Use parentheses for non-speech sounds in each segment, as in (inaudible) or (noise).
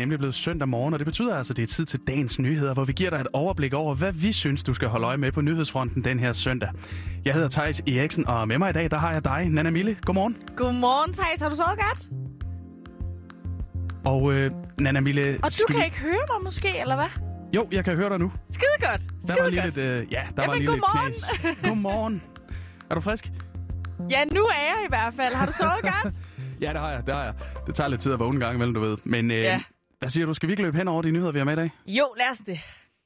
nemlig blevet søndag morgen, og det betyder altså, at det er tid til dagens nyheder, hvor vi giver dig et overblik over, hvad vi synes, du skal holde øje med på nyhedsfronten den her søndag. Jeg hedder Thijs Eriksen, og med mig i dag, der har jeg dig, Nana Mille. Godmorgen. Godmorgen, Thijs. Har du sovet godt? Og øh, Nana Mille... Og du kan ikke høre mig måske, eller hvad? Jo, jeg kan høre dig nu. Skide godt. Skide der var lige godt. lidt, øh, ja, der Jamen, var lige godmorgen. lidt knas. Godmorgen. Er du frisk? Ja, nu er jeg i hvert fald. Har du sovet godt? (laughs) Ja, det har jeg, det har jeg. Det tager lidt tid at vågne en gang imellem, du ved. Men øh, Ja. Hvad siger du, skal vi ikke løbe hen over de nyheder, vi har med i dag? Jo, lad os det.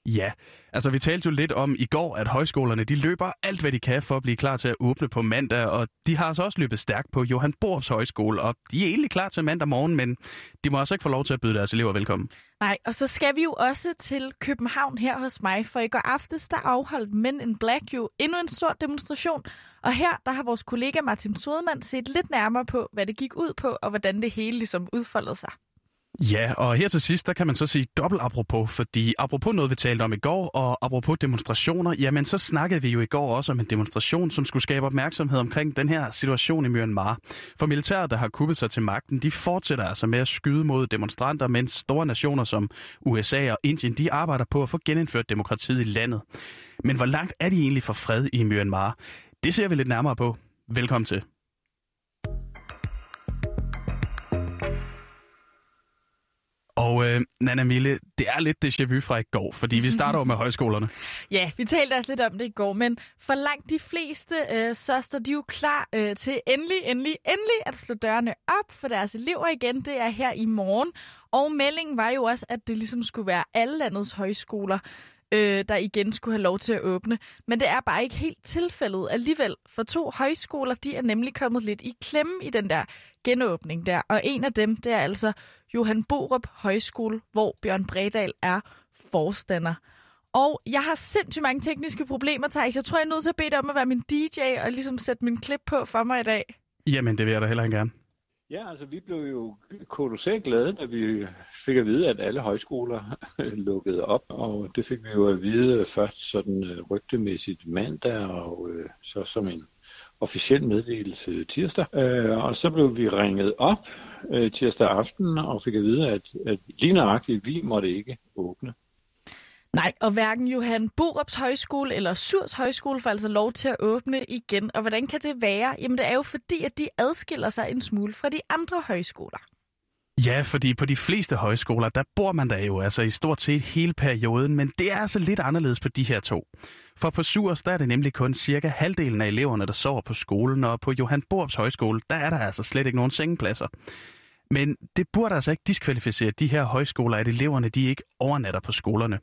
Ja, altså vi talte jo lidt om i går, at højskolerne de løber alt, hvad de kan for at blive klar til at åbne på mandag, og de har altså også løbet stærkt på Johan Borups Højskole, og de er egentlig klar til mandag morgen, men de må altså ikke få lov til at byde deres elever velkommen. Nej, og så skal vi jo også til København her hos mig, for i går aftes, der afholdt Men in Black jo endnu en stor demonstration. Og her, der har vores kollega Martin Sodemann set lidt nærmere på, hvad det gik ud på, og hvordan det hele ligesom udfoldede sig. Ja, og her til sidst, der kan man så sige dobbelt apropos, fordi apropos noget, vi talte om i går, og apropos demonstrationer, jamen så snakkede vi jo i går også om en demonstration, som skulle skabe opmærksomhed omkring den her situation i Myanmar. For militæret, der har kuppet sig til magten, de fortsætter altså med at skyde mod demonstranter, mens store nationer som USA og Indien, de arbejder på at få genindført demokratiet i landet. Men hvor langt er de egentlig for fred i Myanmar? Det ser vi lidt nærmere på. Velkommen til. Nana Mille, det er lidt déjà vu fra i går, fordi vi starter jo med højskolerne. Ja, vi talte også lidt om det i går, men for langt de fleste, øh, så står de jo klar øh, til endelig, endelig, endelig at slå dørene op for deres elever igen. Det er her i morgen. Og meldingen var jo også, at det ligesom skulle være alle landets højskoler, øh, der igen skulle have lov til at åbne. Men det er bare ikke helt tilfældet alligevel, for to højskoler, de er nemlig kommet lidt i klemme i den der genåbning der. Og en af dem, det er altså Johan Borup Højskole, hvor Bjørn Bredal er forstander. Og jeg har sindssygt mange tekniske problemer, Thijs. Jeg tror, jeg er nødt til at bede dig om at være min DJ og ligesom sætte min klip på for mig i dag. Jamen, det vil jeg da heller ikke gerne. Ja, altså vi blev jo kolossalt glade, da vi fik at vide, at alle højskoler (laughs) lukkede op, og det fik vi jo at vide først sådan øh, rygtemæssigt mandag, og øh, så som en officiel meddelelse tirsdag. Øh, og så blev vi ringet op øh, tirsdag aften og fik at vide, at, at lige nøjagtigt vi måtte ikke åbne. Nej, og hverken Johan Borups Højskole eller Surs Højskole får altså lov til at åbne igen. Og hvordan kan det være? Jamen det er jo fordi, at de adskiller sig en smule fra de andre højskoler. Ja, fordi på de fleste højskoler, der bor man der jo altså i stort set hele perioden, men det er altså lidt anderledes på de her to. For på Surs, der er det nemlig kun cirka halvdelen af eleverne, der sover på skolen, og på Johan Borups Højskole, der er der altså slet ikke nogen sengepladser. Men det burde altså ikke diskvalificere de her højskoler, at eleverne de ikke overnatter på skolerne.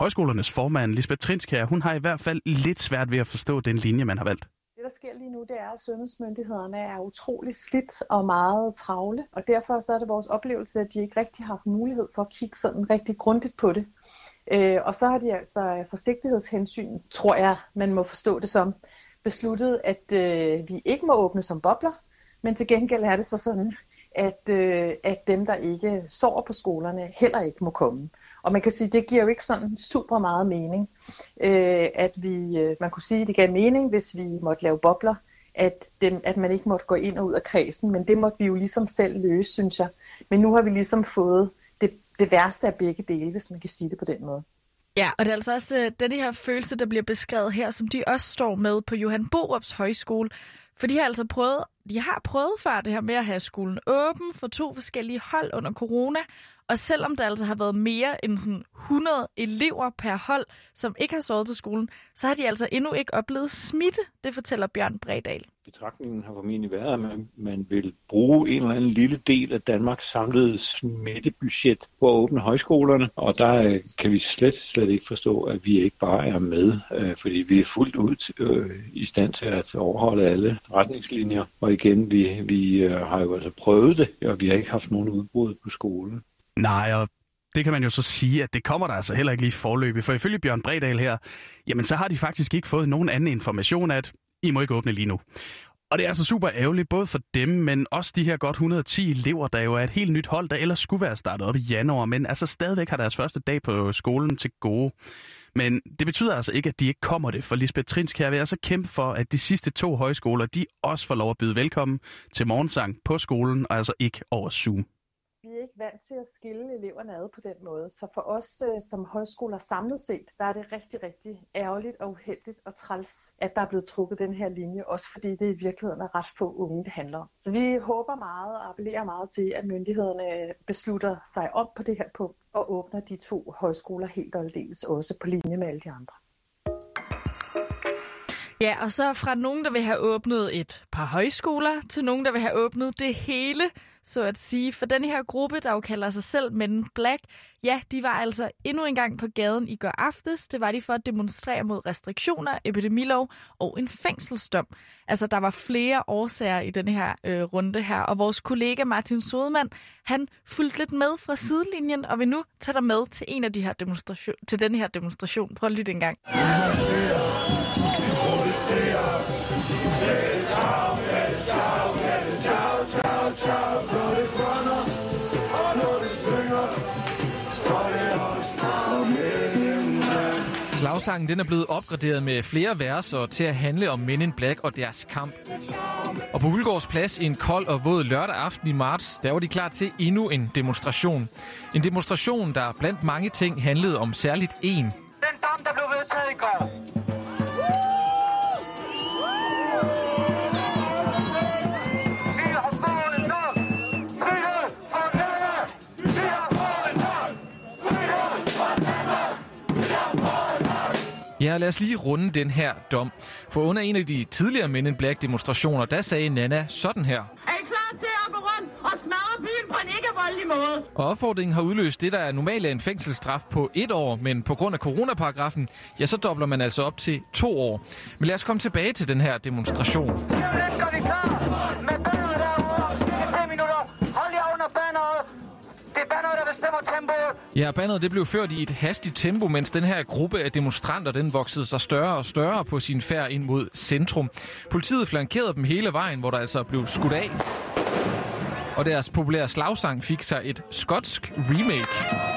Højskolernes formand, Lisbeth Trinskær, hun har i hvert fald lidt svært ved at forstå den linje, man har valgt. Det, der sker lige nu, det er, at sundhedsmyndighederne er utrolig slidt og meget travle, og derfor så er det vores oplevelse, at de ikke rigtig har haft mulighed for at kigge sådan rigtig grundigt på det. Øh, og så har de altså forsigtighedshensyn, tror jeg, man må forstå det som, besluttet, at øh, vi ikke må åbne som bobler, men til gengæld er det så sådan, at, øh, at dem, der ikke sover på skolerne, heller ikke må komme. Og man kan sige, det giver jo ikke sådan super meget mening, øh, at vi, øh, man kunne sige, det gav mening, hvis vi måtte lave bobler, at, dem, at man ikke måtte gå ind og ud af kredsen, men det måtte vi jo ligesom selv løse, synes jeg. Men nu har vi ligesom fået det, det værste af begge dele, hvis man kan sige det på den måde. Ja, og det er altså også øh, den her følelse, der bliver beskrevet her, som de også står med på Johan Borups Højskole. For de har altså prøvet, de har prøvet før det her med at have skolen åben for to forskellige hold under corona. Og selvom der altså har været mere end sådan 100 elever per hold, som ikke har sovet på skolen, så har de altså endnu ikke oplevet smitte, det fortæller Bjørn Bredal. Betragtningen har formentlig været, at man, man vil bruge en eller anden lille del af Danmarks samlede smittebudget på at åbne højskolerne, og der øh, kan vi slet, slet ikke forstå, at vi ikke bare er med, øh, fordi vi er fuldt ud øh, i stand til at overholde alle retningslinjer. Og igen, vi, vi øh, har jo altså prøvet det, og vi har ikke haft nogen udbrud på skolen. Nej, og det kan man jo så sige, at det kommer der altså heller ikke lige forløbig. For ifølge Bjørn Bredal her, jamen så har de faktisk ikke fået nogen anden information, at I må ikke åbne lige nu. Og det er altså super ærgerligt, både for dem, men også de her godt 110 elever, der jo er et helt nyt hold, der ellers skulle være startet op i januar, men altså stadigvæk har deres første dag på skolen til gode. Men det betyder altså ikke, at de ikke kommer det, for Lisbeth Trinskær vil altså kæmpe for, at de sidste to højskoler, de også får lov at byde velkommen til morgensang på skolen, og altså ikke over Zoom. Vi er ikke vant til at skille eleverne ad på den måde. Så for os øh, som højskoler samlet set, der er det rigtig, rigtig ærgerligt og uheldigt og træls, at der er blevet trukket den her linje, også fordi det i virkeligheden er ret få unge, det handler om. Så vi håber meget og appellerer meget til, at myndighederne beslutter sig op på det her punkt og åbner de to højskoler helt og aldeles også på linje med alle de andre. Ja, og så fra nogen, der vil have åbnet et par højskoler, til nogen, der vil have åbnet det hele, så at sige. For den her gruppe, der jo kalder sig selv Men Black, ja, de var altså endnu en gang på gaden i går aftes. Det var de for at demonstrere mod restriktioner, epidemilov og en fængselsdom. Altså, der var flere årsager i den her øh, runde her, og vores kollega Martin Sodemann, han fulgte lidt med fra sidelinjen, og vil nu tage dig med til en af de her demonstration, til den her demonstration. Prøv lige en gang. Slagsangen den er blevet opgraderet med flere verser til at handle om Men in Black og deres kamp. Og på Ulgårds Plads en kold og våd lørdag aften i marts, der var de klar til endnu en demonstration. En demonstration, der blandt mange ting handlede om særligt én. Den dom, der blev vedtaget i går. Ja, lad os lige runde den her dom. For under en af de tidligere Men in Black demonstrationer, der sagde Nana sådan her. Er I klar til at gå rundt og smadre byen på en ikke-voldelig måde? Og opfordringen har udløst det, der er normalt er en fængselsstraf på et år, men på grund af coronaparagrafen, ja, så dobler man altså op til to år. Men lad os komme tilbage til den her demonstration. Lidt går vi klar med bestemmer tempoet. Ja, bandet det blev ført i et hastigt tempo, mens den her gruppe af demonstranter den voksede sig større og større på sin færd ind mod centrum. Politiet flankerede dem hele vejen, hvor der altså blev skudt af. Og deres populære slagsang fik sig et skotsk remake.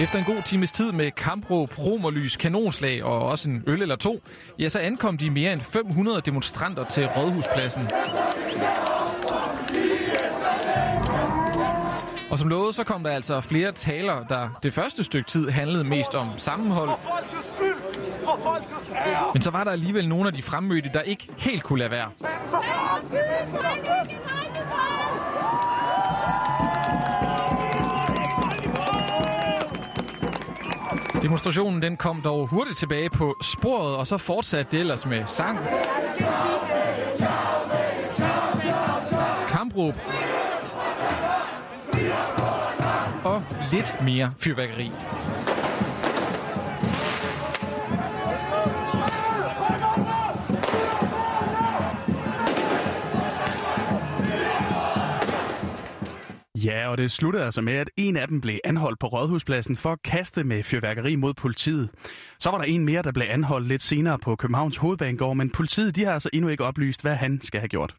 Efter en god times tid med kampråb, romerlys, kanonslag og også en øl eller to, ja, så ankom de mere end 500 demonstranter til Rådhuspladsen. Og som lovet, så kom der altså flere taler, der det første stykke tid handlede mest om sammenhold. Men så var der alligevel nogle af de fremmødte, der ikke helt kunne lade være. Demonstrationen den kom dog hurtigt tilbage på sporet, og så fortsatte det ellers med sang, kampråb lidt mere fyrværkeri. Ja, og det sluttede altså med, at en af dem blev anholdt på Rådhuspladsen for at kaste med fyrværkeri mod politiet. Så var der en mere, der blev anholdt lidt senere på Københavns Hovedbanegård, men politiet de har altså endnu ikke oplyst, hvad han skal have gjort.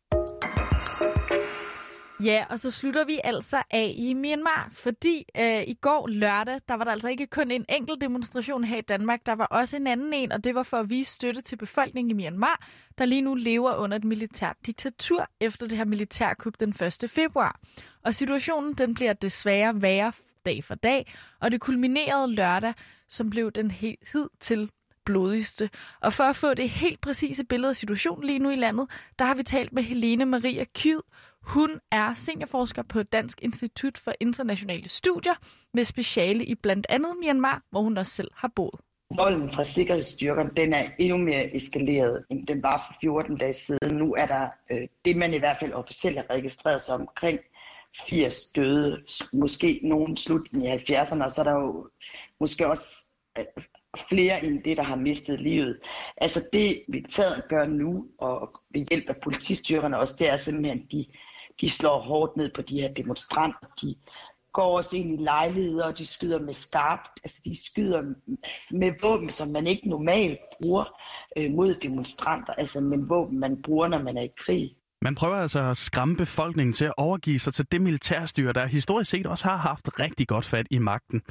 Ja, og så slutter vi altså af i Myanmar, fordi øh, i går lørdag, der var der altså ikke kun en enkelt demonstration her i Danmark, der var også en anden en, og det var for at vise støtte til befolkningen i Myanmar, der lige nu lever under et militært diktatur efter det her militærkup den 1. februar. Og situationen den bliver desværre værre dag for dag, og det kulminerede lørdag, som blev den helt hidtil blodigste. Og for at få det helt præcise billede af situationen lige nu i landet, der har vi talt med Helene Maria Kyd. Hun er seniorforsker på Dansk Institut for Internationale Studier med speciale i blandt andet Myanmar, hvor hun også selv har boet. Volden fra sikkerhedsstyrkerne, den er endnu mere eskaleret, end den var for 14 dage siden. Nu er der øh, det, man i hvert fald officielt har registreret sig omkring 80 døde, måske nogen slutningen i 70'erne, og så er der jo måske også øh, flere end det, der har mistet livet. Altså det, militæret gør nu, og ved hjælp af politistyrkerne også, det er simpelthen, at de, de slår hårdt ned på de her demonstranter. De går også ind i lejligheder, og de skyder med skarpt. Altså de skyder med våben, som man ikke normalt bruger øh, mod demonstranter. Altså med våben, man bruger, når man er i krig. Man prøver altså at skræmme befolkningen til at overgive sig til det militærstyre, der historisk set også har haft rigtig godt fat i magten.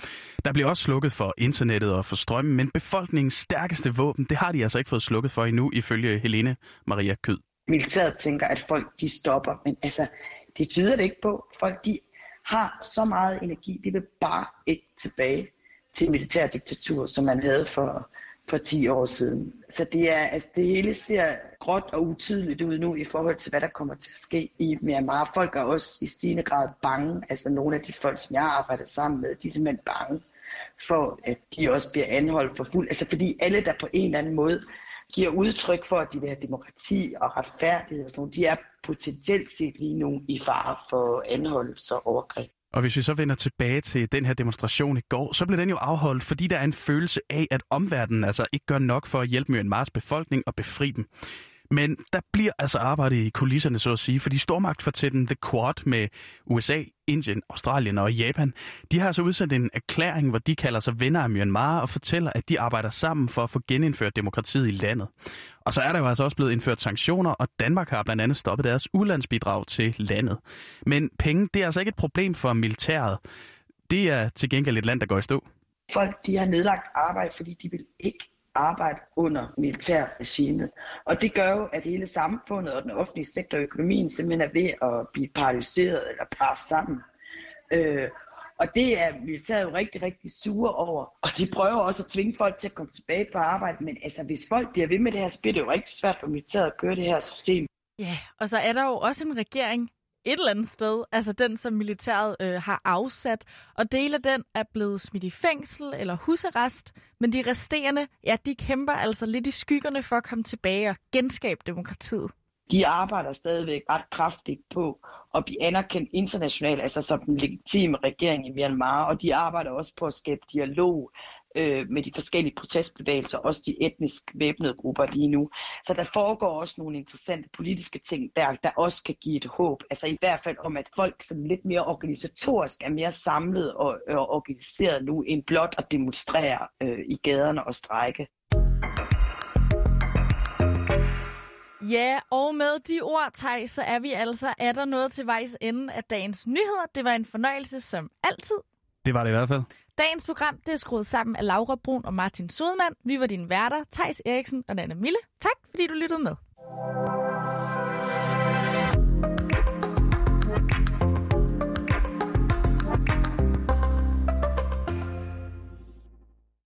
Der bliver også slukket for internettet og for strømmen, men befolkningens stærkeste våben, det har de altså ikke fået slukket for endnu, ifølge Helene Maria Kød. Militæret tænker, at folk de stopper, men altså Det tyder det ikke på. Folk de har så meget energi, de vil bare ikke tilbage til militærdiktatur, som man havde for, for 10 år siden. Så det, er, altså, det hele ser gråt og utydeligt ud nu i forhold til, hvad der kommer til at ske i Myanmar. Folk er også i stigende grad bange. Altså nogle af de folk, som jeg har arbejdet sammen med, de er simpelthen bange for, at de også bliver anholdt for fuld. Altså fordi alle, der på en eller anden måde giver udtryk for, at de vil have demokrati og retfærdighed og sådan de er potentielt set lige nu i fare for anholdelse og overgreb. Og hvis vi så vender tilbage til den her demonstration i går, så blev den jo afholdt, fordi der er en følelse af, at omverdenen altså ikke gør nok for at hjælpe Myanmars befolkning og befri dem. Men der bliver altså arbejdet i kulisserne, så at sige, fordi stormagtfortætten The Quad med USA, Indien, Australien og Japan, de har altså udsendt en erklæring, hvor de kalder sig venner af Myanmar og fortæller, at de arbejder sammen for at få genindført demokratiet i landet. Og så er der jo altså også blevet indført sanktioner, og Danmark har blandt andet stoppet deres ulandsbidrag til landet. Men penge, det er altså ikke et problem for militæret. Det er til gengæld et land, der går i stå. Folk de har nedlagt arbejde, fordi de vil ikke arbejde under militærregimet. Og det gør jo, at hele samfundet og den offentlige sektor og økonomien simpelthen er ved at blive paralyseret eller presset sammen. Øh, og det er militæret jo rigtig, rigtig sure over. Og de prøver også at tvinge folk til at komme tilbage på arbejde. Men altså, hvis folk bliver ved med det her, så bliver det jo rigtig svært for militæret at køre det her system. Ja, og så er der jo også en regering et eller andet sted, altså den, som militæret øh, har afsat, og dele af den er blevet smidt i fængsel eller husarrest, men de resterende, ja, de kæmper altså lidt i skyggerne for at komme tilbage og genskabe demokratiet. De arbejder stadigvæk ret kraftigt på at blive anerkendt internationalt, altså som den legitime regering i Myanmar, og de arbejder også på at skabe dialog øh, med de forskellige protestbevægelser, også de etnisk væbnede grupper lige nu. Så der foregår også nogle interessante politiske ting der, der også kan give et håb. Altså i hvert fald om, at folk sådan lidt mere organisatorisk er mere samlet og, og organiseret nu, end blot at demonstrere øh, i gaderne og strække. Ja, og med de ord, Tej, så er vi altså er der noget til vejs ende af dagens nyheder. Det var en fornøjelse som altid. Det var det i hvert fald. Dagens program det er skruet sammen af Laura Brun og Martin Sodemann. Vi var dine værter, Tejs Eriksen og Nana Mille. Tak, fordi du lyttede med.